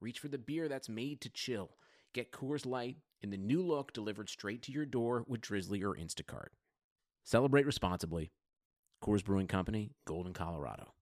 reach for the beer that's made to chill. Get Coors Light in the new look delivered straight to your door with Drizly or Instacart. Celebrate responsibly. Coors Brewing Company, Golden, Colorado.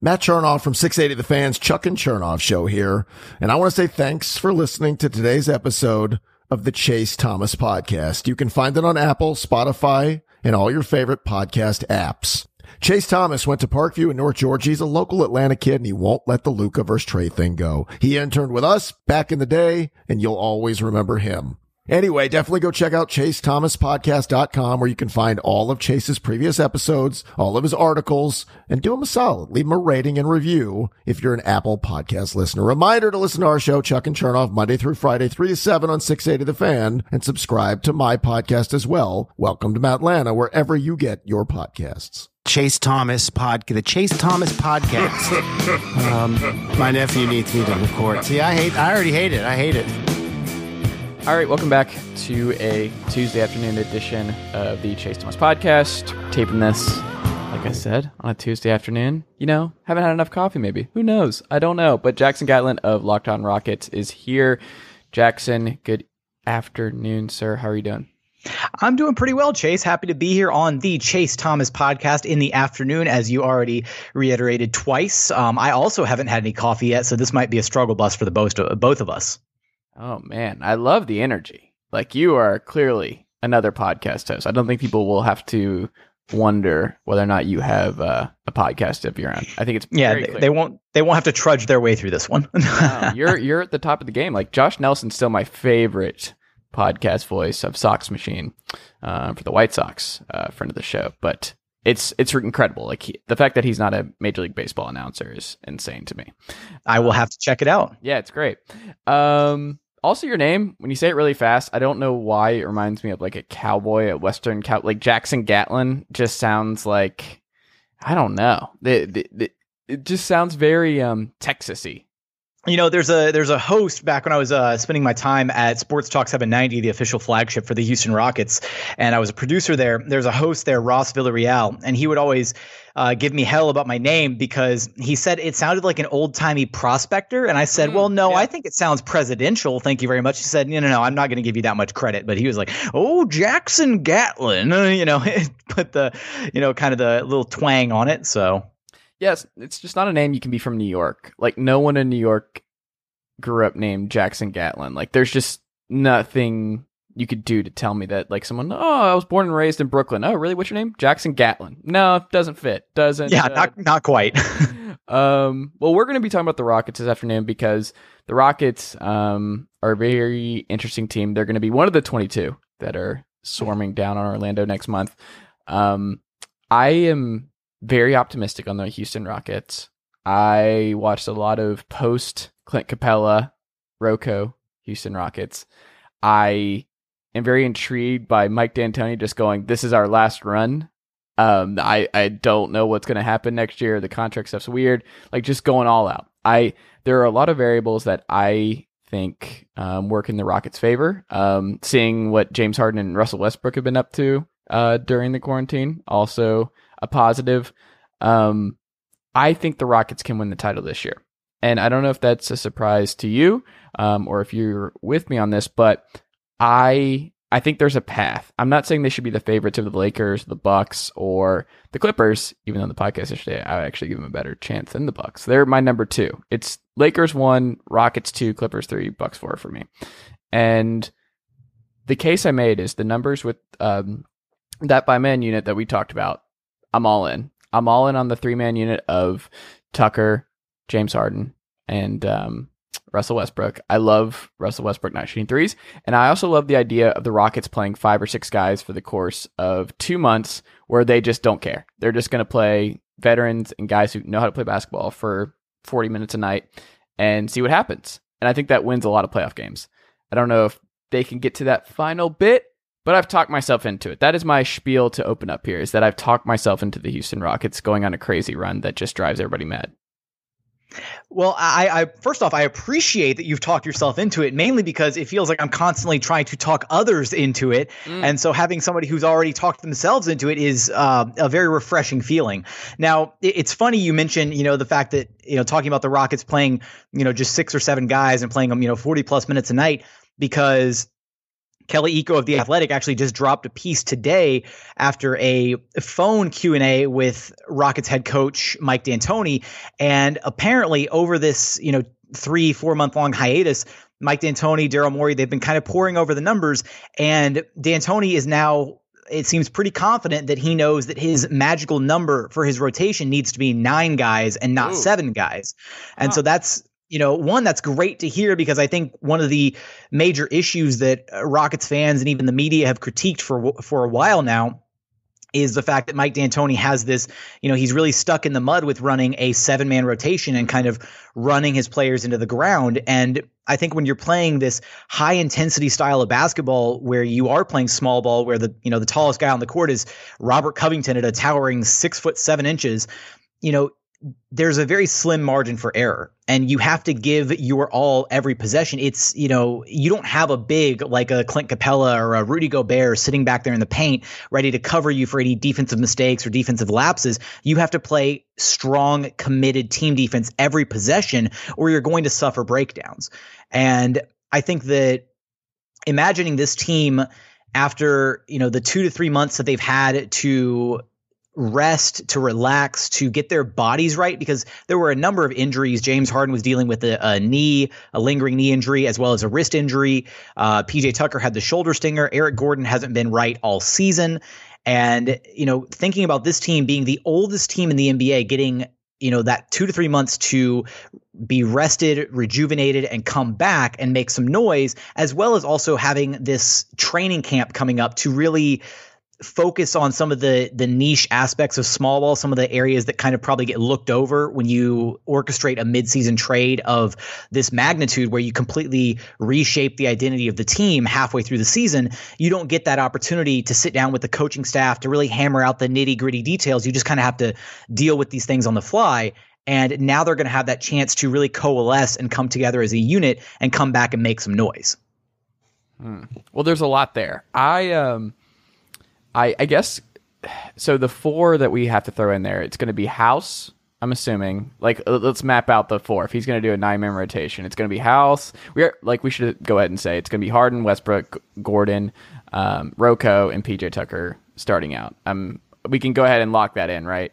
Matt Chernoff from 680 The Fans, Chuck and Chernoff show here. And I want to say thanks for listening to today's episode of the Chase Thomas podcast. You can find it on Apple, Spotify, and all your favorite podcast apps. Chase Thomas went to Parkview in North Georgia. He's a local Atlanta kid and he won't let the Luka versus Trae thing go. He interned with us back in the day and you'll always remember him. Anyway, definitely go check out chasethomaspodcast.com where you can find all of Chase's previous episodes, all of his articles, and do him a solid. Leave him a rating and review if you're an Apple podcast listener. Reminder to listen to our show, Chuck and Chernoff, Monday through Friday, 3 to 7 on 680 The Fan, and subscribe to my podcast as well. Welcome to Matlanta, wherever you get your podcasts. Chase Thomas pod, the Chase Thomas podcast. um, my nephew needs me to record. See, I hate. I already hate it. I hate it. All right, welcome back to a Tuesday afternoon edition of the Chase Thomas podcast. Taping this, like I said, on a Tuesday afternoon. You know, haven't had enough coffee, maybe. Who knows? I don't know. But Jackson Gatlin of Locked On Rockets is here. Jackson, good afternoon, sir. How are you doing? I'm doing pretty well, Chase. Happy to be here on the Chase Thomas podcast in the afternoon, as you already reiterated twice. Um, I also haven't had any coffee yet, so this might be a struggle bus for the both both of us. Oh man, I love the energy. Like you are clearly another podcast host. I don't think people will have to wonder whether or not you have uh, a podcast of your own. I think it's yeah. They, they, won't they won't have to trudge their way through this one. no, you're you're at the top of the game. Like Josh Nelson's still my favorite podcast voice of Sox Machine uh, for the White Sox, uh, friend of the show. But it's it's incredible. Like he, the fact that he's not a Major League Baseball announcer is insane to me. I will have to check it out. Yeah, it's great. Um, also, your name, when you say it really fast, I don't know why it reminds me of like a cowboy at Western Cow. Like Jackson Gatlin just sounds like, I don't know. The, it just sounds very um, Texasy. You know, there's a there's a host back when I was uh, spending my time at Sports Talk 790, the official flagship for the Houston Rockets, and I was a producer there. There's a host there, Ross Villarreal, and he would always uh, give me hell about my name because he said it sounded like an old timey prospector, and I said, mm, "Well, no, yeah. I think it sounds presidential. Thank you very much." He said, "No, no, no, I'm not going to give you that much credit." But he was like, "Oh, Jackson Gatlin," you know, put the you know kind of the little twang on it. So Yes, it's just not a name you can be from New York. Like no one in New York grew up named Jackson Gatlin. Like there's just nothing you could do to tell me that like someone, oh, I was born and raised in Brooklyn. Oh, really? What's your name? Jackson Gatlin. No, doesn't fit. Doesn't. Yeah, uh, not not quite. um. Well, we're going to be talking about the Rockets this afternoon because the Rockets um are a very interesting team. They're going to be one of the 22 that are swarming down on Orlando next month. Um, I am very optimistic on the Houston Rockets. I watched a lot of post Clint Capela, Rocco, Houston Rockets. I am very intrigued by Mike D'Antoni just going, "This is our last run." Um, I I don't know what's going to happen next year. The contract stuff's weird. Like just going all out. I there are a lot of variables that I think um, work in the Rockets' favor. Um, seeing what James Harden and Russell Westbrook have been up to uh, during the quarantine, also a positive. Um, I think the Rockets can win the title this year. And I don't know if that's a surprise to you um, or if you're with me on this, but I I think there's a path. I'm not saying they should be the favorites of the Lakers, the Bucks, or the Clippers. Even though the podcast yesterday, I would actually give them a better chance than the Bucks. They're my number two. It's Lakers one, Rockets two, Clippers three, Bucks four for me. And the case I made is the numbers with um, that by man unit that we talked about. I'm all in. I'm all in on the three man unit of Tucker, James Harden, and um, Russell Westbrook. I love Russell Westbrook not shooting threes. And I also love the idea of the Rockets playing five or six guys for the course of two months where they just don't care. They're just going to play veterans and guys who know how to play basketball for 40 minutes a night and see what happens. and I think that wins a lot of playoff games. I don't know if they can get to that final bit, but I've talked myself into it. That is my spiel to open up here is that I've talked myself into the Houston Rockets going on a crazy run that just drives everybody mad. Well, I, I, first off, I appreciate that you've talked yourself into it, mainly because it feels like I'm constantly trying to talk others into it, mm. and so having somebody who's already talked themselves into it is uh, a very refreshing feeling. Now, it, it's funny you mentioned, you know, the fact that you know talking about the Rockets playing, you know, just six or seven guys and playing them, you know, 40 plus minutes a night because Kelly Iko of the Athletic actually just dropped a piece today after a phone Q and A with Rockets head coach Mike D'Antoni, and apparently over this you know three four month long hiatus, Mike D'Antoni, Daryl Morey, they've been kind of pouring over the numbers, and D'Antoni is now. It seems pretty confident that he knows that his magical number for his rotation needs to be nine guys and not Ooh. seven guys. And huh. so that's you know, one that's great to hear because I think one of the major issues that uh, Rockets fans and even the media have critiqued for for a while now is the fact that Mike D'Antoni has this, you know, he's really stuck in the mud with running a seven man rotation and kind of running his players into the ground. And I think when you're playing this high intensity style of basketball where you are playing small ball, where the, you know, the tallest guy on the court is Robert Covington at a towering six foot seven inches, you know, there's a very slim margin for error and you have to give your all every possession. It's, you know, you don't have a big like a Clint Capela or a Rudy Gobert sitting back there in the paint ready to cover you for any defensive mistakes or defensive lapses. You have to play strong, committed team defense every possession or you're going to suffer breakdowns. And I think that imagining this team after, you know, the 2 to 3 months that they've had to rest, to relax, to get their bodies right because there were a number of injuries. James Harden was dealing with a, a knee, a lingering knee injury, as well as a wrist injury. Uh, PJ Tucker had the shoulder stinger. Eric Gordon hasn't been right all season. And, you know, thinking about this team being the oldest team in the NBA, getting, you know, that two to three months to be rested, rejuvenated, and come back and make some noise, as well as also having this training camp coming up to really focus on some of the the niche aspects of small ball, some of the areas that kind of probably get looked over when you orchestrate a midseason trade of this magnitude where you completely reshape the identity of the team halfway through the season. You don't get that opportunity to sit down with the coaching staff to really hammer out the nitty gritty details. You just kind of have to deal with these things on the fly. And now they're going to have that chance to really coalesce and come together as a unit and come back and make some noise. Hmm. Well, there's a lot there. I um I I guess so. The four that we have to throw in there, it's going to be House. I'm assuming. Like, let's map out the four. If he's going to do a nine man rotation, it's going to be House. We are like we should go ahead and say it's going to be Harden, Westbrook, Gordon, um, Rocco, and PJ Tucker starting out. Um, we can go ahead and lock that in, right?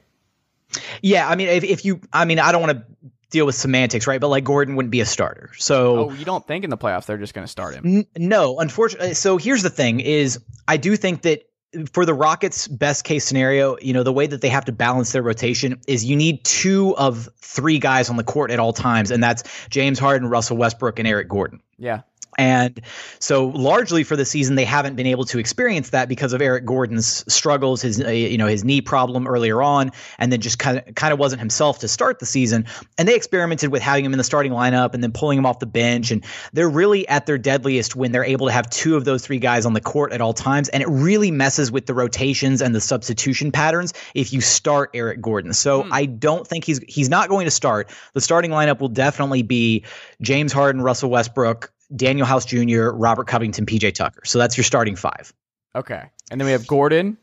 Yeah, I mean, if, if you, I mean, I don't want to deal with semantics, right? But like Gordon wouldn't be a starter. So Oh, you don't think in the playoffs they're just going to start him? N- no, unfortunately. So here's the thing is I do think that for the Rockets' best case scenario, you know, the way that they have to balance their rotation is you need two of three guys on the court at all times, and that's James Harden, Russell Westbrook, and Eric Gordon. Yeah. And so largely for the season, they haven't been able to experience that because of Eric Gordon's struggles, his uh, you know his knee problem earlier on, and then just kind of kind of wasn't himself to start the season. And they experimented with having him in the starting lineup and then pulling him off the bench. And they're really at their deadliest when they're able to have two of those three guys on the court at all times. And it really messes with the rotations and the substitution patterns if you start Eric Gordon. So hmm. I don't think he's he's not going to start. The starting lineup will definitely be James Harden, Russell Westbrook, Danuel House Jr., Robert Covington, PJ Tucker. So that's your starting five. Okay. And then we have Gordon,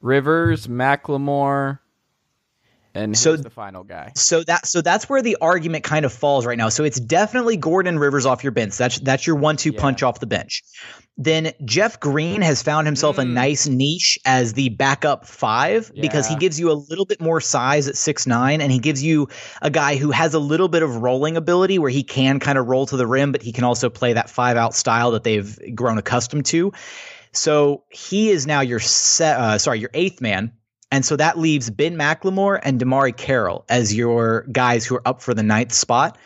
Rivers, McLemore, and so the final guy. So that so that's where the argument kind of falls right now. So it's definitely Gordon Rivers off your bench. That's that's your one-two yeah. punch off the bench. Then Jeff Green has found himself mm. a nice niche as the backup five yeah. because he gives you a little bit more size at six nine, and he gives you a guy who has a little bit of rolling ability where he can kind of roll to the rim, but he can also play that five out style that they've grown accustomed to. So he is now your set, uh, sorry, your eighth man. And so that leaves Ben McLemore and DeMarre Carroll as your guys who are up for the ninth spot.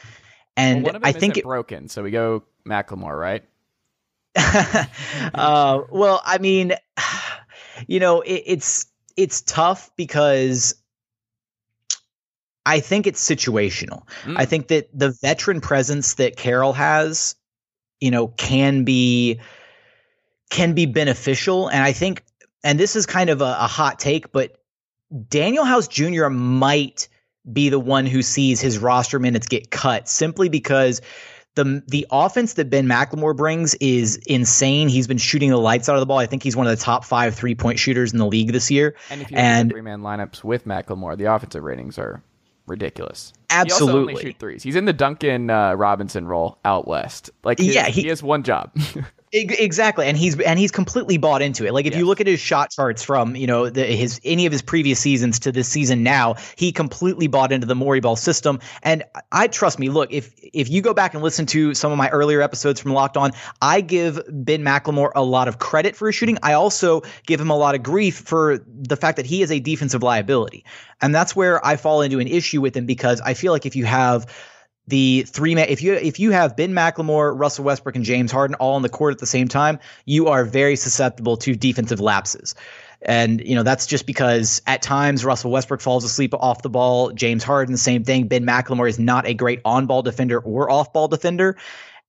And well, I think it broken. So we go McLemore, right? uh, well, I mean, you know, it, it's it's tough because I think it's situational. Mm. I think that the veteran presence that Carroll has, you know, can be can be beneficial. And I think, and this is kind of a, a hot take, but Danuel House Jr. might be the one who sees his roster minutes get cut simply because the the offense that Ben McLemore brings is insane. He's been shooting the lights out of the ball. I think he's one of the top five three point shooters in the league this year. And if you and three man lineups with McLemore, the offensive ratings are ridiculous. Absolutely, he also only shoot threes. He's in the Duncan uh, Robinson role out west. Like, his, yeah, he, he has one job. Exactly, and he's and he's completely bought into it. Like if yes. you look at his shot charts from you know the, his any of his previous seasons to this season now, he completely bought into the Morey Ball system. And I trust me. Look, if if you go back and listen to some of my earlier episodes from Locked On, I give Ben McLemore a lot of credit for his shooting. I also give him a lot of grief for the fact that he is a defensive liability, and that's where I fall into an issue with him because I feel like if you have the three man if you if you have Ben McLemore, Russell Westbrook, and James Harden all on the court at the same time, you are very susceptible to defensive lapses. And you know that's just because at times Russell Westbrook falls asleep off the ball. James Harden, same thing. Ben McLemore is not a great on-ball defender or off-ball defender,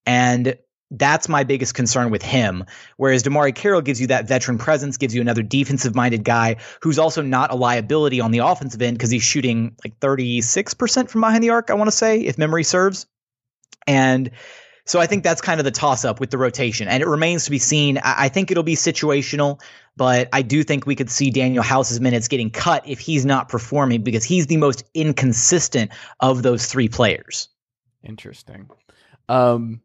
and that's my biggest concern with him. Whereas DeMarre Carroll gives you that veteran presence, gives you another defensive minded guy who's also not a liability on the offensive end because he's shooting like 36% from behind the arc, I want to say, if memory serves. And so I think that's kind of the toss up with the rotation. And it remains to be seen. I, think it'll be situational, but I do think we could see Danuel House's minutes getting cut if he's not performing because he's the most inconsistent of those three players. Interesting. Um,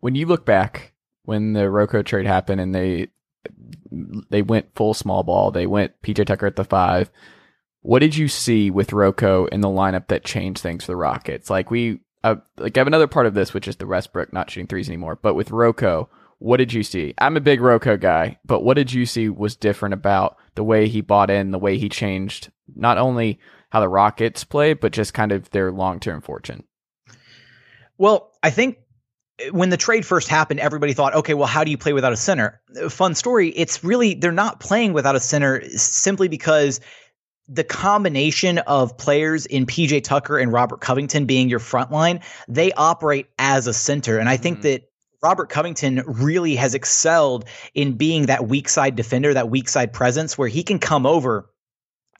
when you look back when the Rocco trade happened and they they went full small ball, they went PJ Tucker at the five. What did you see with Rocco in the lineup that changed things for the Rockets? Like we, uh, like I have another part of this, which is the Westbrook not shooting threes anymore. But with Rocco, what did you see? I'm a big Rocco guy, but what did you see was different about the way he bought in, the way he changed not only how the Rockets play, but just kind of their long term fortune? Well, I think when the trade first happened, everybody thought, okay, well, how do you play without a center? Fun story. It's really, they're not playing without a center simply because the combination of players in PJ Tucker and Robert Covington being your front line, they operate as a center. And I think mm-hmm. that Robert Covington really has excelled in being that weak side defender, that weak side presence where he can come over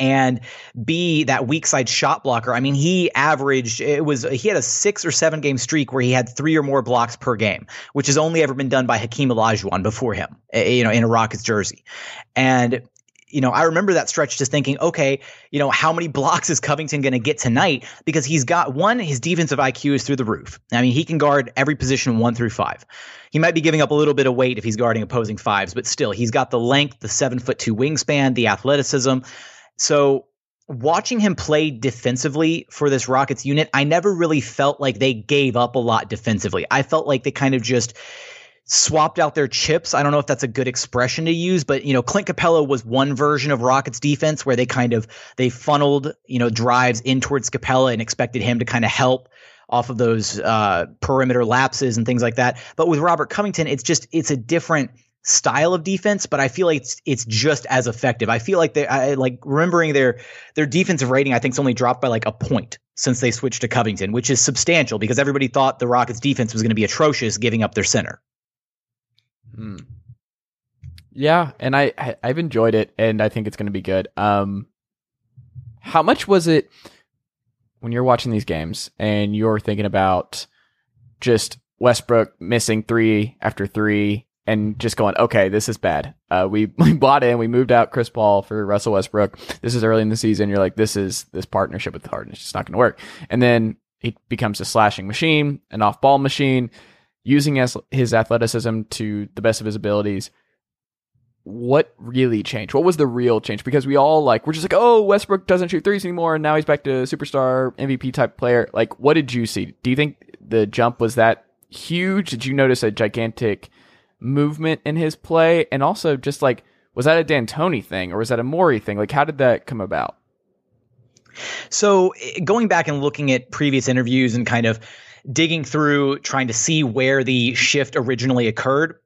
and be that weak side shot blocker. I mean, he averaged it was he had a six or seven game streak where he had three or more blocks per game, which has only ever been done by Hakeem Olajuwon before him, eh, you know, in a Rockets jersey. And you know, I remember that stretch just thinking, okay, you know, how many blocks is Covington going to get tonight? Because he's got one, his defensive IQ is through the roof. I mean, he can guard every position one through five. He might be giving up a little bit of weight if he's guarding opposing fives, but still, he's got the length, the seven foot two wingspan, the athleticism. So watching him play defensively for this Rockets unit, I never really felt like they gave up a lot defensively. I felt like they kind of just swapped out their chips. I don't know if that's a good expression to use, but you know, Clint Capela was one version of Rockets defense where they kind of they funneled, you know, drives in towards Capela and expected him to kind of help off of those uh, perimeter lapses and things like that. But with Robert Covington, it's just it's a different style of defense, but I feel like it's it's just as effective. I feel like they I, like remembering their their defensive rating. I think only dropped by like a point since they switched to Covington, which is substantial because everybody thought the Rockets' defense was going to be atrocious, giving up their center. Hmm. Yeah, and I I've enjoyed it, and I think it's going to be good. Um, how much was it when you're watching these games and you're thinking about just Westbrook missing three after three and just going, okay, this is bad. Uh, we, we bought in, we moved out Chris Paul for Russell Westbrook. This is early in the season. You're like, this is this partnership with Harden. It's just not going to work. And then he becomes a slashing machine, an off ball machine, using his, his athleticism to the best of his abilities. What really changed? What was the real change? Because we all like, we're just like, oh, Westbrook doesn't shoot threes anymore. And now he's back to superstar MVP type player. Like, what did you see? Do you think the jump was that huge? Did you notice a gigantic movement in his play? And also, just like, was that a D'Antoni thing or was that a Morey thing? Like, how did that come about? So, eh, going back and looking at previous interviews and kind of digging through, trying to see where the shift originally occurred,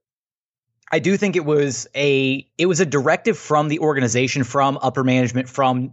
I do think it was a it was a directive from the organization, from upper management, from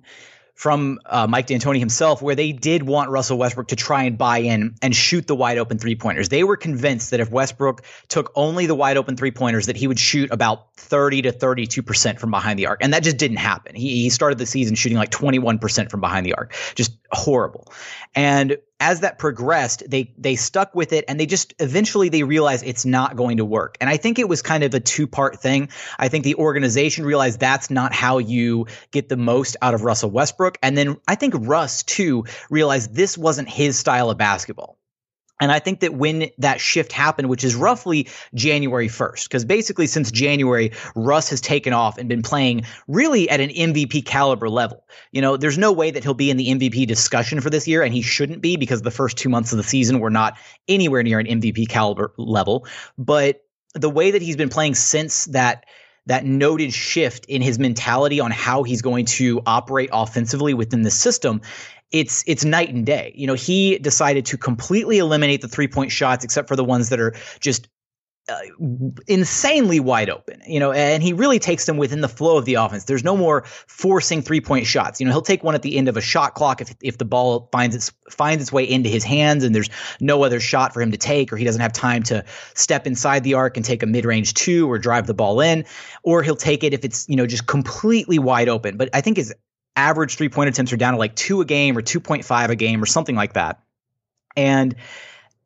from uh, Mike D'Antoni himself, where they did want Russell Westbrook to try and buy in and shoot the wide open three pointers. They were convinced that if Westbrook took only the wide open three pointers, that he would shoot about 30 to 32 percent from behind the arc, and that just didn't happen. He, he started the season shooting like 21 percent from behind the arc, just horrible. And as that progressed, they they stuck with it and they just eventually they realized it's not going to work. And I think it was kind of a two-part thing. I think the organization realized that's not how you get the most out of Russell Westbrook. And then I think Russ too realized this wasn't his style of basketball. And I think that when that shift happened, which is roughly January 1st, because basically since January, Russ has taken off and been playing really at an MVP caliber level. You know, there's no way that he'll be in the MVP discussion for this year, and he shouldn't be because the first two months of the season were not anywhere near an MVP caliber level. But the way that he's been playing since that that noted shift in his mentality on how he's going to operate offensively within the system it's it's night and day. You know, he decided to completely eliminate the three point shots except for the ones that are just uh, insanely wide open, you know, and he really takes them within the flow of the offense. There's no more forcing three point shots. You know, he'll take one at the end of a shot clock if if the ball finds its finds its way into his hands and there's no other shot for him to take, or he doesn't have time to step inside the arc and take a mid range two or drive the ball in, or he'll take it if it's you know just completely wide open. But I think his average three point attempts are down to like two a game or 2.5 a game or something like that. And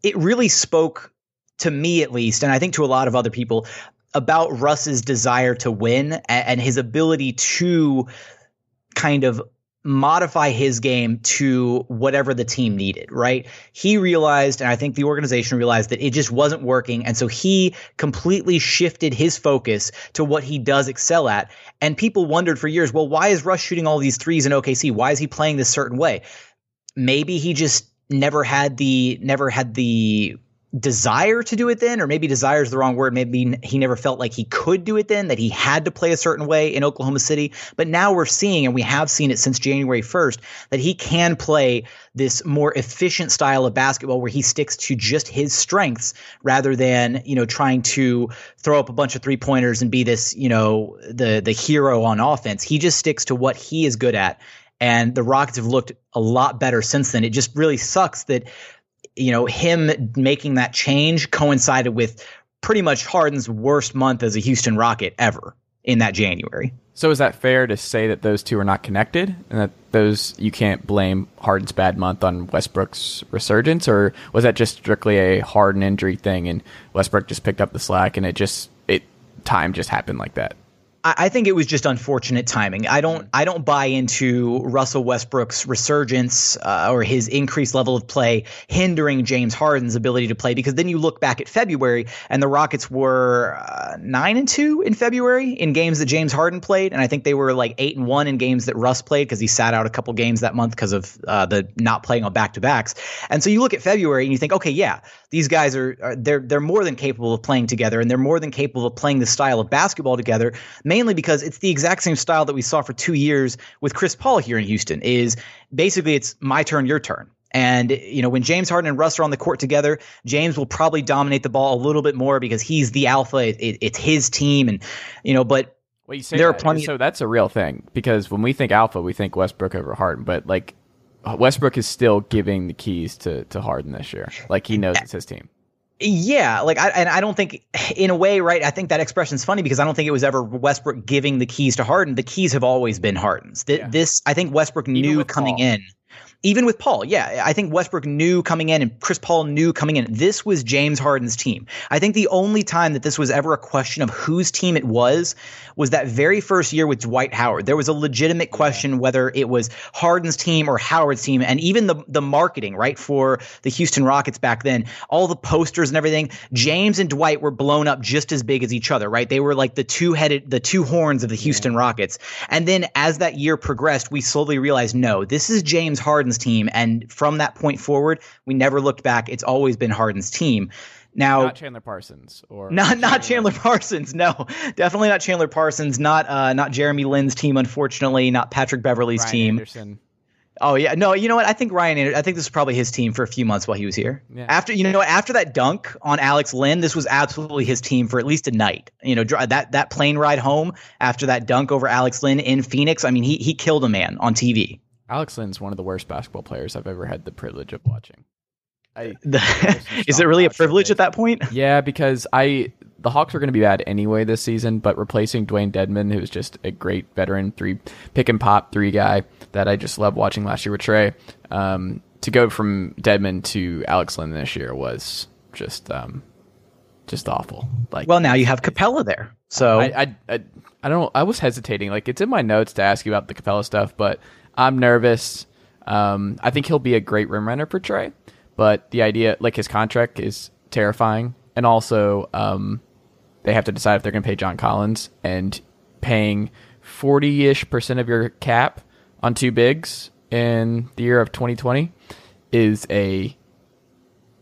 it really spoke to me, at least, and I think to a lot of other people, about Russ's desire to win and his ability to kind of modify his game to whatever the team needed, right? He realized, and I think the organization realized that it just wasn't working. And so he completely shifted his focus to what he does excel at. And people wondered for years, well, why is Russ shooting all these threes in OKC? Why is he playing this certain way? Maybe he just never had the never had the desire to do it then, or maybe desire is the wrong word. Maybe he never felt like he could do it then, that he had to play a certain way in Oklahoma City. But now we're seeing, and we have seen it since January 1st, that he can play this more efficient style of basketball where he sticks to just his strengths rather than, you know, trying to throw up a bunch of three pointers and be this, you know, the the hero on offense. He just sticks to what he is good at. And the Rockets have looked a lot better since then. It just really sucks that you know, him making that change coincided with pretty much Harden's worst month as a Houston Rocket ever in that January. So is that fair to say that those two are not connected and that those you can't blame Harden's bad month on Westbrook's resurgence or was that just strictly a Harden injury thing and Westbrook just picked up the slack and it just it time just happened like that? I think it was just unfortunate timing. I don't I don't buy into Russell Westbrook's resurgence uh, or his increased level of play hindering James Harden's ability to play because then you look back at February and the Rockets were uh, 9 and 2 in February in games that James Harden played and I think they were like 8 and 1 in games that Russ played because he sat out a couple games that month because of uh, the not playing on back-to-backs. And so you look at February and you think okay, yeah, these guys are, are they're they're more than capable of playing together and they're more than capable of playing the style of basketball together mainly because it's the exact same style that we saw for two years with Chris Paul here in Houston. Is basically it's my turn, your turn. And you know, when James Harden and Russ are on the court together, James will probably dominate the ball a little bit more because he's the alpha. It, it, it's his team, and you know, but well, you say there that. are plenty. So that's a real thing because when we think alpha, we think Westbrook over Harden, but like Westbrook is still giving the keys to to Harden this year. Like he knows it's his team. Yeah, like I and I don't think in a way, right? I think that expression is funny because I don't think it was ever Westbrook giving the keys to Harden. The keys have always been Harden's. Th- yeah. This I think Westbrook Even knew coming Paul. in even with Paul, yeah, I think Westbrook knew coming in and Chris Paul knew coming in. This was James Harden's team. I think the only time that this was ever a question of whose team it was was that very first year with Dwight Howard. There was a legitimate question whether it was Harden's team or Howard's team, and even the the marketing, right, for the Houston Rockets back then, all the posters and everything. James and Dwight were blown up just as big as each other, right? They were like the two headed, the two horns of the Houston yeah. Rockets. And then as that year progressed, we slowly realized, no, this is James Harden's team, and from that point forward, we never looked back. It's always been Harden's team. Now, not Chandler Parsons or not Chandler. not Chandler Parsons. No, definitely not Chandler Parsons. Not uh, not Jeremy Lin's team. Unfortunately, not Patrick Beverley's Ryan team. Anderson. Oh yeah, no. You know what? I think Ryan. Anderson, I think this was probably his team for a few months while he was here. Yeah. After you know, after that dunk on Alex Len, this was absolutely his team for at least a night. You know, that that plane ride home after that dunk over Alex Len in Phoenix. I mean, he he killed a man on TV. Alex Len's one of the worst basketball players I've ever had the privilege of watching. I, is it really a privilege at that point? Yeah, because I the Hawks are going to be bad anyway this season, but replacing Dewayne Dedmon, who's just a great veteran three pick and pop three guy that I just loved watching last year with Trae, um, to go from Dedmon to Alex Lynn this year was just um, just awful. Like, well, now you have Capela there, so I, I, I I don't. I was hesitating. Like, it's in my notes to ask you about the Capela stuff, but I'm nervous. Um, I think he'll be a great rim runner for Trae, But the idea, like his contract, is terrifying, and also um, they have to decide if they're going to pay John Collins and paying forty ish percent of your cap on two bigs in the year of 2020 is a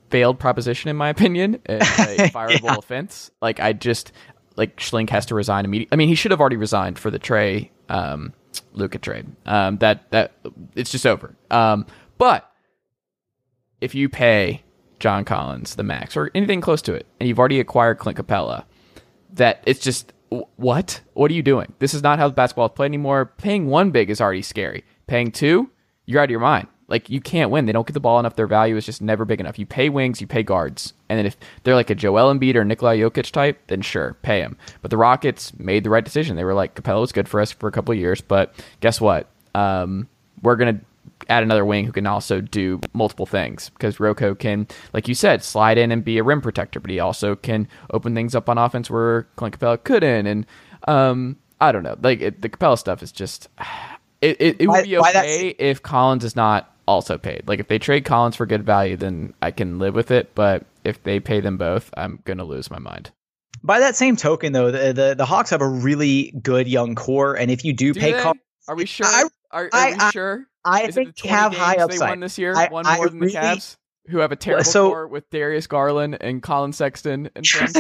failed proposition in my opinion, a, a fireable yeah. offense. Like I just like Schlenk has to resign immediately. I mean, he should have already resigned for the Trae um, Luka trade. Um, that that it's just over. Um, but if you pay John Collins the max or anything close to it, and you've already acquired Clint Capela, that it's just what? What are you doing? This is not how basketball is played anymore. Paying one big is already scary. Paying two, you're out of your mind. Like you can't win. They don't get the ball enough. Their value is just never big enough. You pay wings, you pay guards, and then if they're like a Joel Embiid or Nikola Jokic type, then sure, pay him. But the Rockets made the right decision. They were like, Capela was good for us for a couple of years, but guess what? Um, we're gonna add another wing who can also do multiple things because Roko can, like you said, slide in and be a rim protector, but he also can open things up on offense where Clint Capela couldn't. And um, I don't know, like it, the Capela stuff is just it. It, it would be okay if Collins is not also paid. Like if they trade Collins for good value, then I can live with it. But if they pay them both, I'm gonna lose my mind. By that same token, though, the the, the Hawks have a really good young core, and if you do, do pay, Collins, are we sure? I, are, are I, we sure? I Is think have high upside. They won this year, I, one more than really, the Cavs, who have a terrible so, core with Darius Garland and Collin Sexton and friends.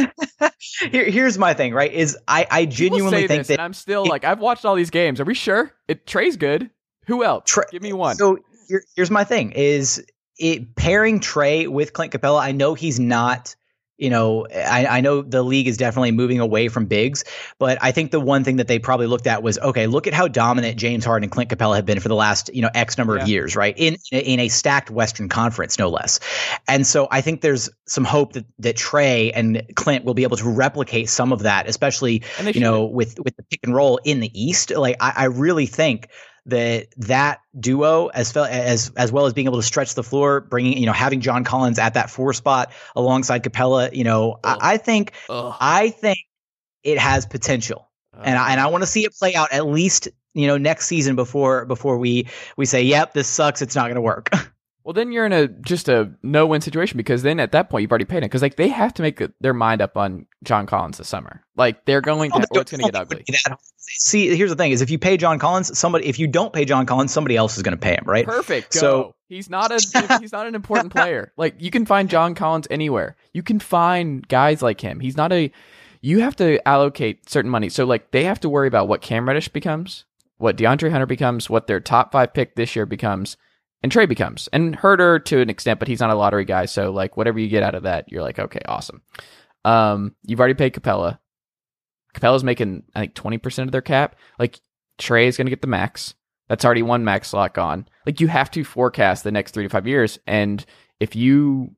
Here, here's my thing, right? Is I, I genuinely think that I'm still it, like I've watched all these games. Are we sure? It Trae's good. Who else? Tra- Give me one. So here, here's my thing: is it pairing Trae with Clint Capela? I know he's not you know, I, I, know the league is definitely moving away from bigs, but I think the one thing that they probably looked at was okay, look at how dominant James Harden and Clint Capela have been for the last you know X number yeah. of years, right? In in a stacked Western Conference, no less. And so I think there's some hope that that Trae and Clint will be able to replicate some of that, especially you know with with the pick and roll in the East. Like I, I really think that that duo as as as well as being able to stretch the floor, bringing you know having John Collins at that four spot alongside Capela, you know, I, oh. I, think Ugh. I think it has potential, uh. and I, and I want to see it play out at least you know next season before before we we say, yep, this sucks, it's not going to work. Well, then you're in a just a no win situation because then at that point you've already paid it because like they have to make their mind up on John Collins this summer. Like they're going to, oh, it's going to get ugly. See, here's the thing: is if you pay John Collins, somebody if you don't pay John Collins, somebody else is going to pay him, right? Perfect. Go. So he's not a he's not an important player. Like you can find John Collins anywhere. You can find guys like him. He's not a. You have to allocate certain money. So like they have to worry about what Cam Reddish becomes, what DeAndre Hunter becomes, what their top five pick this year becomes and Trae becomes and Huerter to an extent, but he's not a lottery guy. So like whatever you get out of that, you're like, okay, awesome. Um, you've already paid Capela. Capela's making I think twenty percent of their cap. Like Trae is going to get the max. That's already one max slot gone. Like you have to forecast the next three to five years, and if you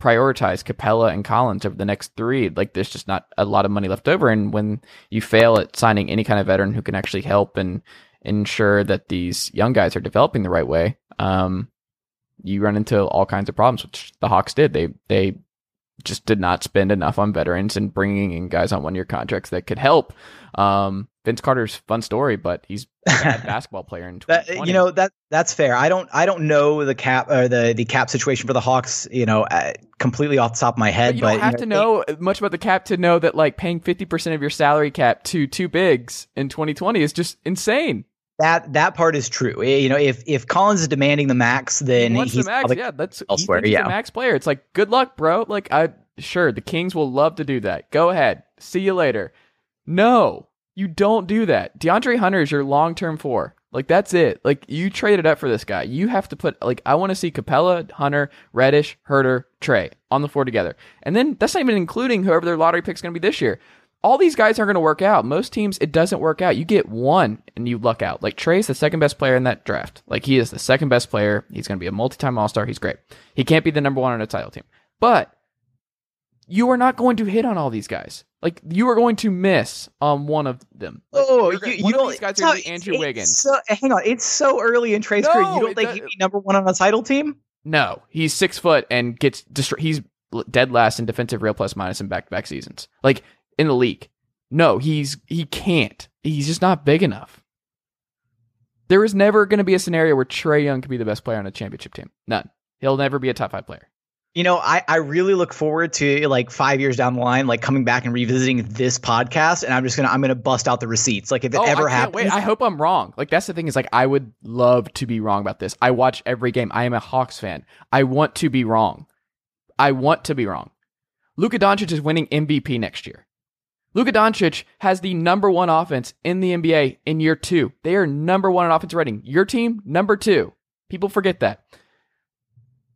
prioritize Capela and Collins over the next three, like there's just not a lot of money left over. And when you fail at signing any kind of veteran who can actually help and ensure that these young guys are developing the right way, um, you run into all kinds of problems, which the Hawks did. They they just did not spend enough on veterans and bringing in guys on one year contracts that could help. Um, Vince Carter's fun story, but he's a basketball player in that, you know that that's fair. I don't I don't know the cap or the the cap situation for the Hawks. You know, uh, completely off the top of my head. But you but, don't have you know, to know much about the cap to know that like paying fifty percent of your salary cap to two bigs in 2020 is just insane. That that part is true. Eh, you know, if if Collins is demanding the max, then he he's the max. Yeah, that's elsewhere. He's yeah, a max player. It's like good luck, bro. Like I sure the Kings will love to do that. Go ahead. See you later. No, you don't do that. DeAndre Hunter is your long term four. Like that's it. Like you traded up for this guy. You have to put like I want to see Capela, Hunter, Reddish, Huerter, Trae on the floor together. And then that's not even including whoever their lottery pick is going to be this year all these guys aren't going to work out. Most teams, it doesn't work out. You get one and you luck out. Like Trae's the second best player in that draft. Like he is the second best player. He's going to be a multi-time All-Star. He's great. He can't be the number one on a title team, but you are not going to hit on all these guys. Like you are going to miss on one of them. Like, oh, you, you don't. these guys are going to be Andrew it's Wiggins. So, hang on, it's so early in Trae's career. You don't think does- he'd be number one on a title team? No, he's six foot and gets destroyed. He's dead last in defensive real plus minus in back to back seasons, like in the league. No, he's he can't. He's just not big enough. There is never going to be a scenario where Trae Young can be the best player on a championship team. None. He'll never be a top five player. You know, I, I really look forward to like five years down the line, like coming back and revisiting this podcast, and I'm just gonna I'm gonna bust out the receipts. Like if it oh, ever I happens, wait. I hope I'm wrong. Like that's the thing is like I would love to be wrong about this. I watch every game. I am a Hawks fan. I want to be wrong. I want to be wrong. Luka Doncic is winning MVP next year. Luka Doncic has the number one offense in the NBA in year two. They are number one in offense rating. Your team, number two. People forget that.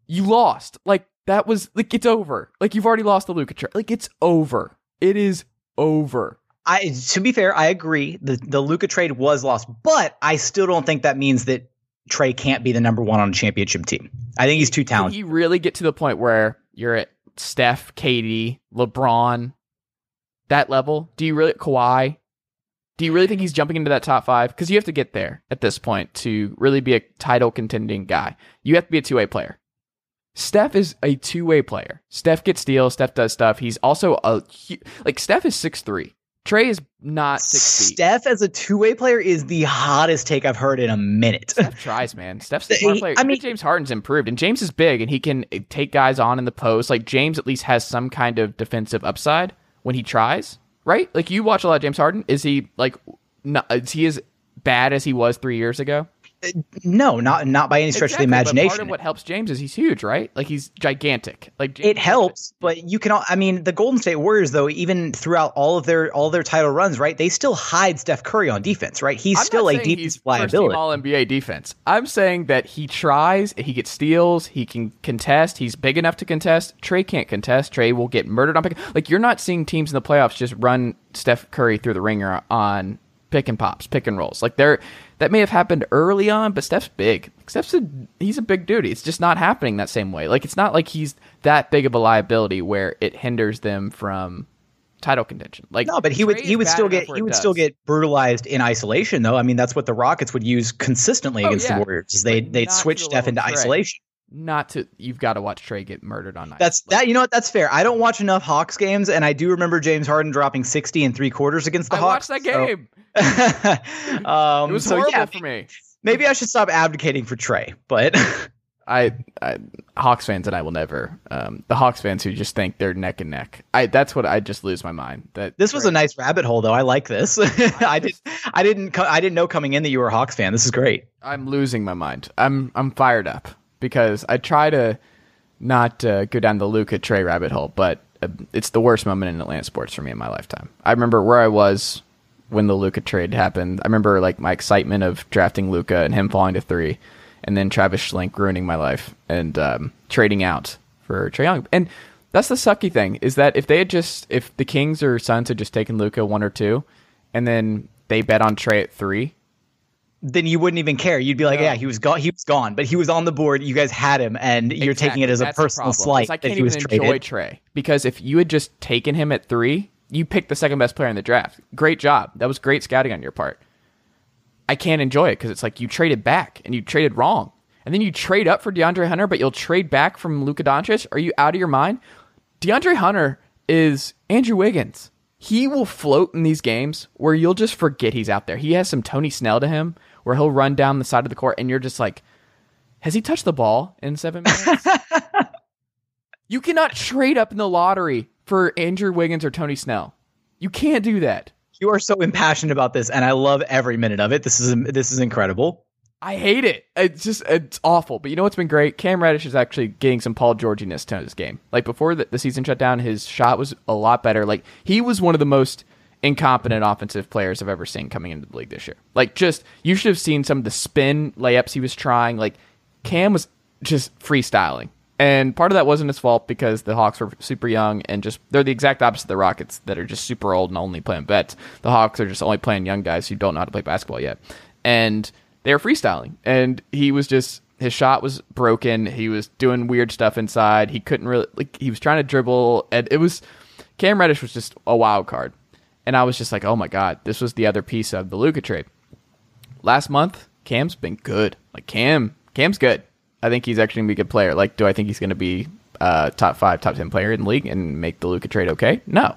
You lost. Like that was like it's over. Like you've already lost the Luka trade. Like it's over. It is over. I to be fair, I agree. The the Luka trade was lost, but I still don't think that means that Trae can't be the number one on a championship team. I think he's too Can talented. he really get to the point where you're at Steph, KD, LeBron, that level? Do you really Kawhi? Do you really think he's jumping into that top five? Because you have to get there at this point to really be a title contending guy. You have to be a two way player. Steph is a two way player. Steph gets steals. Steph does stuff. He's also a like Steph is six three. Trae is not six feet. Steph as a two way player is the hottest take I've heard in a minute. Steph tries, man. Steph's a He- smart player. I mean- James Harden's improved, and James is big, and he can take guys on in the post. Like James, at least has some kind of defensive upside when he tries, right? Like you watch a lot of James Harden. Is he like, not, is he as bad as he was three years ago? No, not not by any stretch Exactly, of the imagination. part of what helps James is he's huge, right? Like he's gigantic. Like James it helps, but you can. al- I mean, the Golden State Warriors, though, even throughout all of their all their title runs, right? They still hide Steph Curry on defense, right? He's I'm still a defensive liability. All NBA defense. I'm saying that he tries, he gets steals, he can contest. He's big enough to contest. Trae can't contest. Trae will get murdered on pick. Like you're not seeing teams in the playoffs just run Steph Curry through the ringer on pick and pops, pick and rolls. Like they're that may have happened early on, but Steph's big. Steph's a he's a big dude. It's just not happening that same way. Like it's not like he's that big of a liability where it hinders them from title contention. Like No, but he would he would still get he would still get brutalized in isolation though. I mean, that's what the Rockets would use consistently Oh, against yeah. the Warriors. They they'd switch Steph into isolation. Not to you've got to watch Trae get murdered on night. That's that. You know what? That's fair. I don't watch enough Hawks games, and I do remember James Harden dropping sixty and three quarters against the I Hawks. watched that so- game. um, it was so horrible yeah, for me. maybe I should stop advocating for Trae. But I, I Hawks fans and I will never. Um, the Hawks fans who just think they're neck and neck. I that's what I just lose my mind. That this was a nice rabbit hole, though. I like this. I did. I didn't. I didn't know coming in that you were a Hawks fan. This is great. I'm losing my mind. I'm I'm fired up because I try to not uh, go down the Luka Trae rabbit hole, but uh, it's the worst moment in Atlanta sports for me in my lifetime. I remember where I was when the Luka trade happened. I remember like my excitement of drafting Luka and him falling to three, and then Travis Schlenk ruining my life and um, trading out for Trae Young. And that's the sucky thing is that if they had just if the Kings or Suns had just taken Luka one or two, and then they bet on Trae at three, Then you wouldn't even care. You'd be like, No. "Yeah, he was gone. He was gone, but he was on the board. You guys had him, and you're taking it as a That's personal slight I can't he was even traded." enjoy Trae because if you had just taken him at three, you picked the second best player in the draft. Great job. That was great scouting on your part. I can't enjoy it because it's like you traded back and you traded wrong, and then you trade up for DeAndre Hunter, but you'll trade back from Luka Doncic. Are you out of your mind? DeAndre Hunter is Andrew Wiggins. He will float in these games where you'll just forget he's out there. He has some Tony Snell to him where he'll run down the side of the court and you're just like, has he touched the ball in seven minutes? you cannot trade up in the lottery for Andrew Wiggins or Tony Snell. You can't do that. You are so impassioned about this, and I love every minute of it. This is this is incredible. I hate it. It's just it's awful. But you know what's been great? Cam Reddish is actually getting some Paul Georginess to his game. Like before the, the season shut down, his shot was a lot better. Like he was one of the most incompetent offensive players I've ever seen coming into the league this year. Like just you should have seen some of the spin layups he was trying. Like Cam was just freestyling. And part of that wasn't his fault because the Hawks were super young and just they're the exact opposite of the Rockets that are just super old and only playing bets. The Hawks are just only playing young guys who don't know how to play basketball yet. And they were freestyling. And he was just his shot was broken. He was doing weird stuff inside. He couldn't really like he was trying to dribble and it was Cam Reddish was just a wild card. And I was just like, oh my God, this was the other piece of the Luka trade. Last month, Cam's been good. Like Cam, Cam's good. I think he's actually gonna be a good player. Like, do I think he's gonna be uh, top five, top ten player in the league and make the Luka trade okay? No,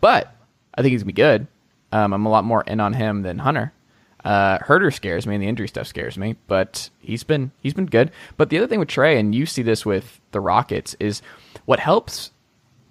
but I think he's gonna be good. Um, I'm a lot more in on him than Hunter. Uh, Huerter scares me, and the injury stuff scares me. But he's been he's been good. But the other thing with Trae, and you see this with the Rockets, is what helps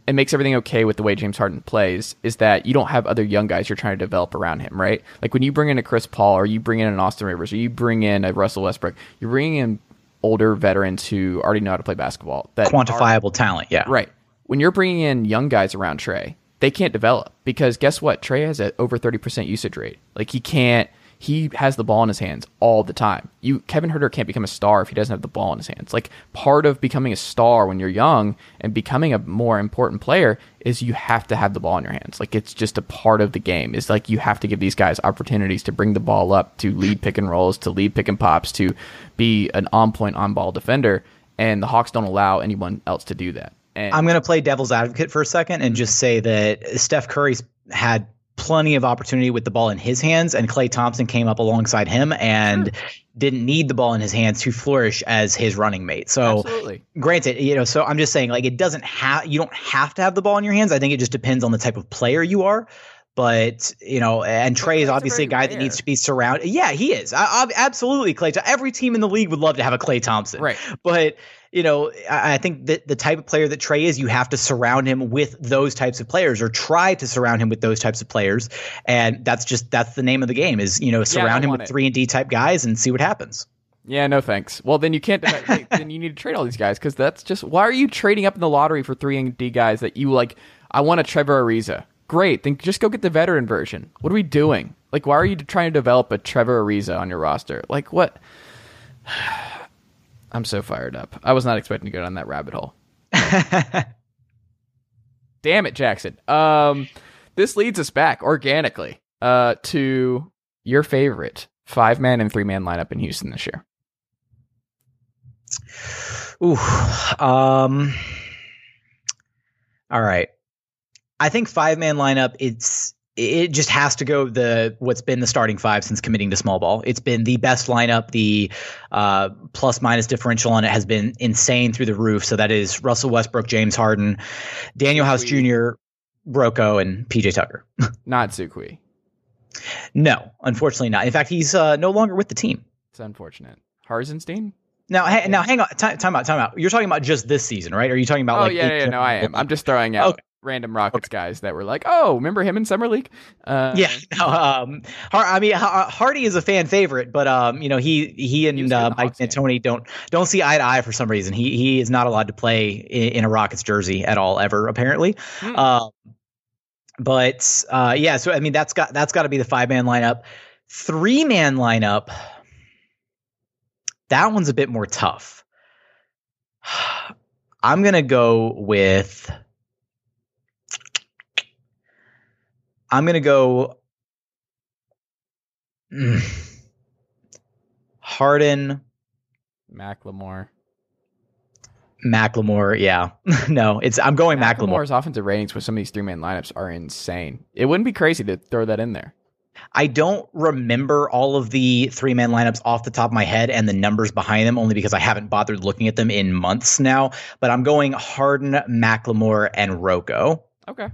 and makes everything okay with the way James Harden plays is that you don't have other young guys you're trying to develop around him, right? Like when you bring in a Chris Paul or you bring in an Austin Rivers or you bring in a Russell Westbrook, you're bringing in older veterans who already know how to play basketball. That Quantifiable talent, yeah. Right. When you're bringing in young guys around Trae, they can't develop because guess what? Trae has an over 30% usage rate. Like he can't he has the ball in his hands all the time. You Kevin Huerter can't become a star if he doesn't have the ball in his hands. Like part of becoming a star when you're young and becoming a more important player is you have to have the ball in your hands. Like it's just a part of the game. It's like you have to give these guys opportunities to bring the ball up, to lead pick and rolls, to lead pick and pops, to be an on point on ball defender. And the Hawks don't allow anyone else to do that. And I'm going to play devil's advocate for a second and just say that Steph Curry's had plenty of opportunity with the ball in his hands, and Klay Thompson came up alongside him and didn't need the ball in his hands to flourish as his running mate. So, Absolutely. granted, you know, so I'm just saying, like, it doesn't have you don't have to have the ball in your hands. I think it just depends on the type of player you are. But you know, and Trae is obviously a guy rare. that needs to be surrounded. Yeah, he is. I, I, absolutely, Klay. Every team in the league would love to have a Klay Thompson. Right. But you know, I, I think that the type of player that Trae is, you have to surround him with those types of players, or try to surround him with those types of players. And that's just that's the name of the game. Is you know, surround yeah, him with it. three and D type guys and see what happens. Yeah, no thanks. Well, then you can't. then you need to trade all these guys because that's just why are you trading up in the lottery for three and D guys that you like? I want a Trevor Ariza. Great, then just go get the veteran version. What are we doing? Like, why are you trying to develop a Trevor Ariza on your roster? Like, what? I'm so fired up. I was not expecting to go down that rabbit hole. Damn it, Jackson. Um, this leads us back organically uh, to your favorite five man and three man lineup in Houston this year. Ooh. Um, all right. I think five man lineup. It's it just has to go the what's been the starting five since committing to small ball. It's been the best lineup. The uh, plus minus differential on it has been insane through the roof. So that is Russell Westbrook, James Harden, Danuel House Jr., Rocco, and PJ Tucker. not Zhou Qi. No, unfortunately not. In fact, he's uh, no longer with the team. It's unfortunate. Hartenstein. Now, ha- now, hang on. Time, time out. Time out. You're talking about just this season, right? Are you talking about? Oh like yeah, yeah. No, I am. I'm just throwing out. Okay random Rockets okay. guys that were like, "Oh, remember him in summer league?" Uh, yeah, no, um, I mean Hardy is a fan favorite, but um, you know he he and uh, Mike D'Antoni don't don't see eye to eye for some reason. He he is not allowed to play in, in a Rockets jersey at all ever apparently. Hmm. Um, but uh, yeah, so I mean that's got that's got to be the five man lineup, three man lineup. That one's a bit more tough. I'm gonna go with I'm gonna go mm, Harden, McLemore. McLemore, yeah. no, it's I'm going McLemore. McLemore's offensive ratings with some of these three man lineups are insane. It wouldn't be crazy to throw that in there. I don't remember all of the three man lineups off the top of my head and the numbers behind them, only because I haven't bothered looking at them in months now. But I'm going Harden, McLemore, and Rocco. Okay.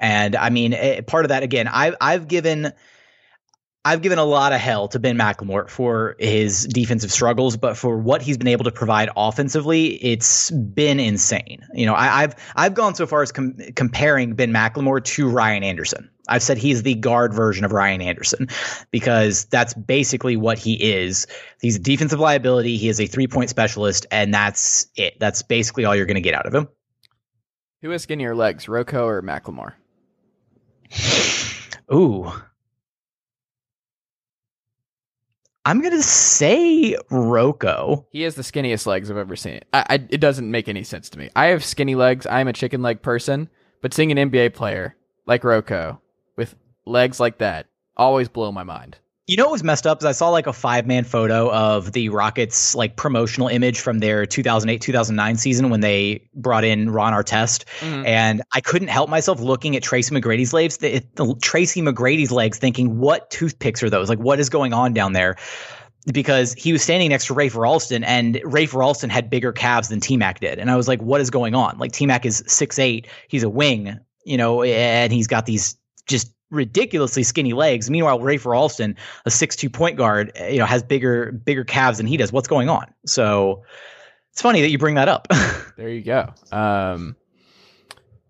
And I mean, it, part of that again, I, I've given. I've given a lot of hell to Ben McLemore for his defensive struggles, but for what he's been able to provide offensively, it's been insane. You know, I, have I've gone so far as com- comparing Ben McLemore to Ryan Anderson. I've said he's the guard version of Ryan Anderson because that's basically what he is. He's a defensive liability. He is a three point specialist, and that's it. That's basically all you're going to get out of him. Who has skinnier legs, Rocco or McLemore? Ooh. I'm gonna say Rocco. He has the skinniest legs I've ever seen. I, I, it doesn't make any sense to me. I have skinny legs. I'm a chicken leg person, but seeing an NBA player like Rocco with legs like that always blow my mind. You know what was messed up is I saw like a five man photo of the Rockets like promotional image from their 2008 2009 season when they brought in Ron Artest, mm-hmm. and I couldn't help myself looking at Tracy McGrady's legs, the, the, Tracy McGrady's legs, thinking, what toothpicks are those? Like, what is going on down there? Because he was standing next to Rafer Alston, and Rafer Alston had bigger calves than T Mac did, and I was like, what is going on? Like T Mac is six eight, he's a wing, you know, and he's got these just ridiculously skinny legs. Meanwhile, Rafer Alston, a six-two point guard, you know, has bigger bigger calves than he does. What's going on? So it's funny that you bring that up. there you go. Um,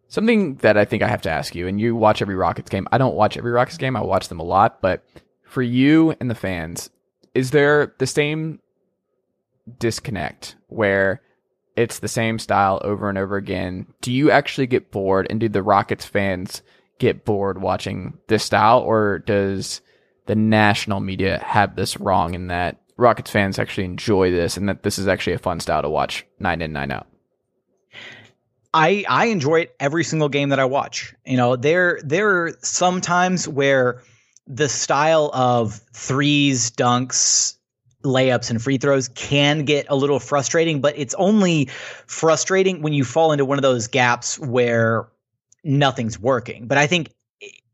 something that I think I have to ask you, and you watch every Rockets game. I don't watch every Rockets game. I watch them a lot, but for you and the fans, is there the same disconnect where it's the same style over and over again? Do you actually get bored, and do the Rockets fans? Get bored watching this style, or does the national media have this wrong in that Rockets fans actually enjoy this and that this is actually a fun style to watch nine in, nine out? I I enjoy it every single game that I watch. You know, there there are some times where the style of threes, dunks, layups and free throws can get a little frustrating, but it's only frustrating when you fall into one of those gaps where nothing's working. But I think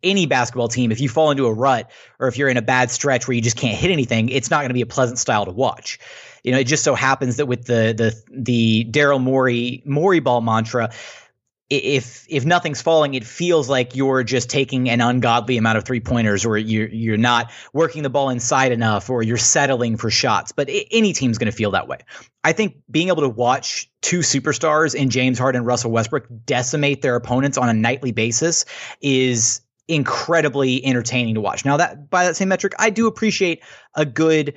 any basketball team, if you fall into a rut or if you're in a bad stretch where you just can't hit anything, it's not going to be a pleasant style to watch. You know, it just so happens that with the the the Daryl Morey Morey ball mantra, if if nothing's falling, it feels like you're just taking an ungodly amount of three pointers, or you're you're not working the ball inside enough, or you're settling for shots. But any team's going to feel that way. I think being able to watch two superstars in James Harden and Russell Westbrook decimate their opponents on a nightly basis is incredibly entertaining to watch. Now that by that same metric, I do appreciate a good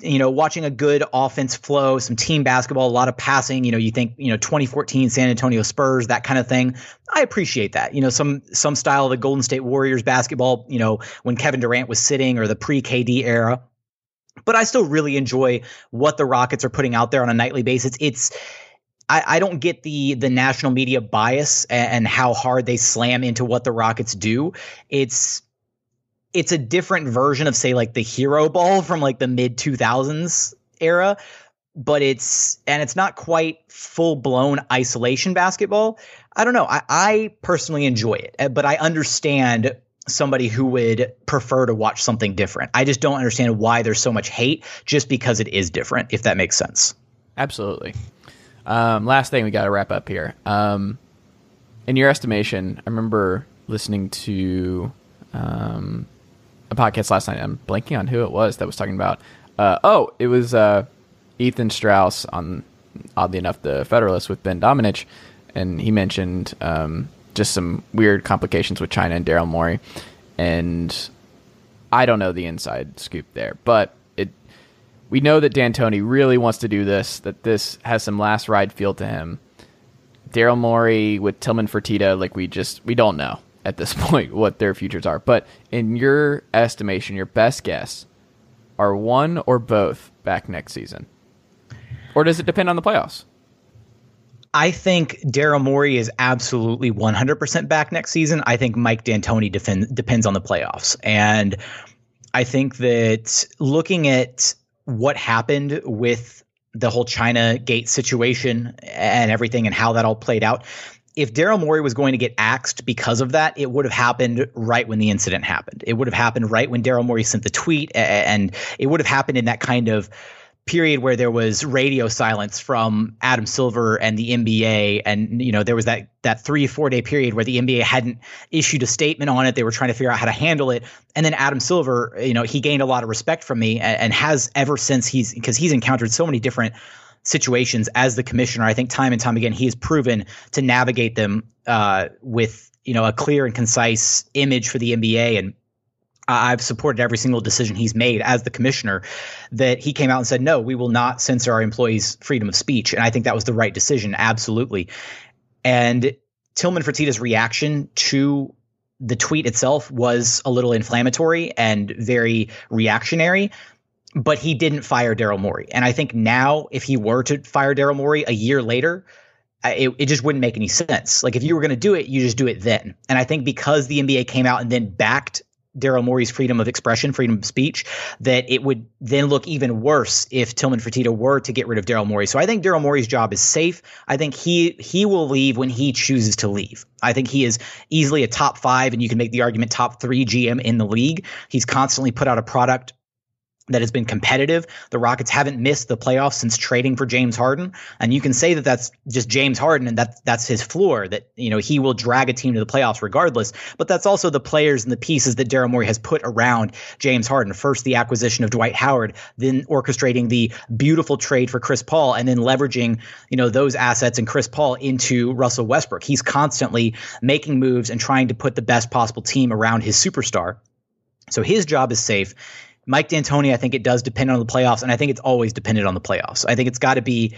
you know, watching a good offense flow, some team basketball, a lot of passing, you know, you think, you know, 2014 San Antonio Spurs, that kind of thing. I appreciate that. You know, some some style of the Golden State Warriors basketball, you know, when Kevin Durant was sitting or the pre-KD era. But I still really enjoy what the Rockets are putting out there on a nightly basis. It's I, I don't get the the national media bias and, and how hard they slam into what the Rockets do. It's it's a different version of say like the hero ball from like the mid 2000s era but it's and it's not quite full blown isolation basketball. I don't know. I, I personally enjoy it eh, but i understand somebody who would prefer to watch something different. I just don't understand why there's so much hate just because it is different if that makes sense. Absolutely. Um, last thing we got to wrap up here. Um, in your estimation i remember listening to um, a podcast last night. I'm blanking on who it was that was talking about. Uh, oh, it was uh, Ethan Strauss on, oddly enough, the Federalist with Ben Domenech, and he mentioned um, just some weird complications with China and Daryl Morey, and I don't know the inside scoop there, but it we know that D'Antoni really wants to do this. That this has some last ride feel to him. Daryl Morey with Tillman Fertitta, like we just we don't know at this point what their futures are. But in your estimation, your best guess, are one or both back next season? Or does it depend on the playoffs? I think Daryl Morey is absolutely 100% back next season. I think Mike D'Antoni defend, depends on the playoffs. And I think that looking at what happened with the whole China gate situation and everything and how that all played out, if Daryl Morey was going to get axed because of that, it would have happened right when the incident happened. It would have happened right when Daryl Morey sent the tweet, and it would have happened in that kind of period where there was radio silence from Adam Silver and the NBA, and you know there was that that three four day period where the NBA hadn't issued a statement on it. They were trying to figure out how to handle it, and then Adam Silver, you know, he gained a lot of respect from me and, and has ever since he's because he's encountered so many different situations as the commissioner. I think time and time again he has proven to navigate them uh, with you know a clear and concise image for the NBA and. I've supported every single decision he's made as the commissioner. That he came out and said, "No, we will not censor our employees' freedom of speech," and I think that was the right decision, absolutely. And Tillman Fertitta's reaction to the tweet itself was a little inflammatory and very reactionary but he didn't fire Daryl Morey. And I think now, if he were to fire Daryl Morey a year later, it, it just wouldn't make any sense. Like if you were going to do it, you just do it then. And I think because the NBA came out and then backed Daryl Morey's freedom of expression, freedom of speech, that it would then look even worse if Tillman Fertitta were to get rid of Daryl Morey. So I think Daryl Morey's job is safe. I think he he will leave when he chooses to leave. I think he is easily a top five, and you can make the argument top three GM in the league. He's constantly put out a product that has been competitive. The Rockets haven't missed the playoffs since trading for James Harden, and you can say that that's just James Harden and that that's his floor. That you know he will drag a team to the playoffs regardless. But that's also the players and the pieces that Daryl Morey has put around James Harden. First, the acquisition of Dwight Howard, then orchestrating the beautiful trade for Chris Paul, and then leveraging you know those assets and Chris Paul into Russell Westbrook. He's constantly making moves and trying to put the best possible team around his superstar. So his job is safe. Mike D'Antoni, I think it does depend on the playoffs, and I think it's always dependent on the playoffs. I think it's got to be,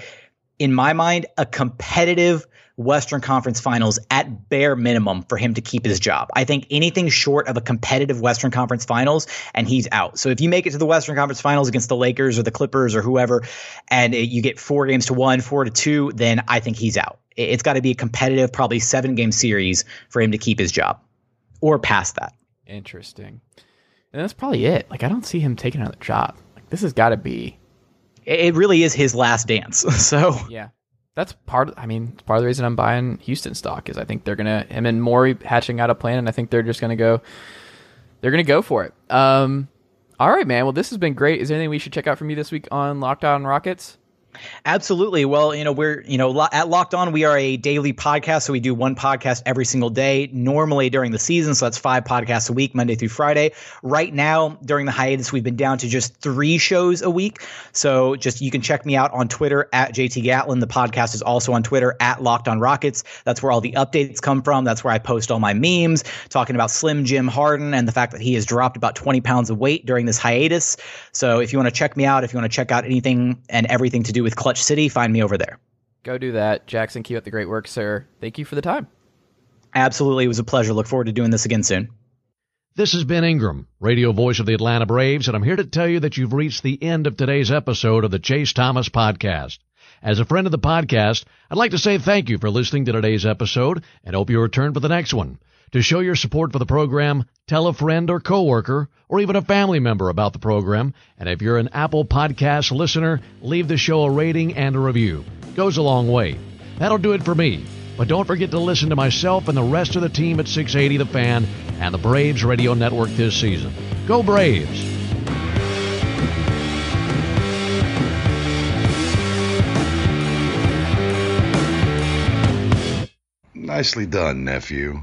in my mind, a competitive Western Conference Finals at bare minimum for him to keep his job. I think anything short of a competitive Western Conference Finals and he's out. So if you make it to the Western Conference Finals against the Lakers or the Clippers or whoever, and you get four games to one, four to two, then I think he's out. It's got to be a competitive, probably seven game series for him to keep his job or past that. Interesting. And that's probably it. Like I don't see him taking another job. Like this has got to be. It really is his last dance. So yeah, that's part. Of, I mean, part of the reason I'm buying Houston stock is I think they're gonna him and Morey hatching out a plan, and I think they're just gonna go. They're gonna go for it. Um, all right, man. Well, this has been great. Is there anything we should check out from you this week on Locked On Rockets? Absolutely. Well, you know, we're, you know, at Locked On, we are a daily podcast. So we do one podcast every single day, normally during the season. So that's five podcasts a week, Monday through Friday. Right now, during the hiatus, we've been down to just three shows a week. So just you can check me out on Twitter at JT Gatlin. The podcast is also on Twitter at Locked On Rockets. That's where all the updates come from. That's where I post all my memes talking about Slim Jim Harden and the fact that he has dropped about 20 pounds of weight during this hiatus. So if you want to check me out, if you want to check out anything and everything to do with Clutch City, find me over there. Go do that. Jackson, keep up the great work, sir. Thank you for the time. Absolutely. It was a pleasure. Look forward to doing this again soon. This is Ben Ingram, radio voice of the Atlanta Braves, and I'm here to tell you that you've reached the end of today's episode of the Chase Thomas Podcast. As a friend of the podcast, I'd like to say thank you for listening to today's episode and hope you return for the next one. To show your support for the program, tell a friend or coworker or even a family member about the program. And if you're an Apple Podcast listener, leave the show a rating and a review. Goes a long way. That'll do it for me. But don't forget to listen to myself and the rest of the team at 680 The Fan and the Braves Radio Network this season. Go Braves! Nicely done, nephew.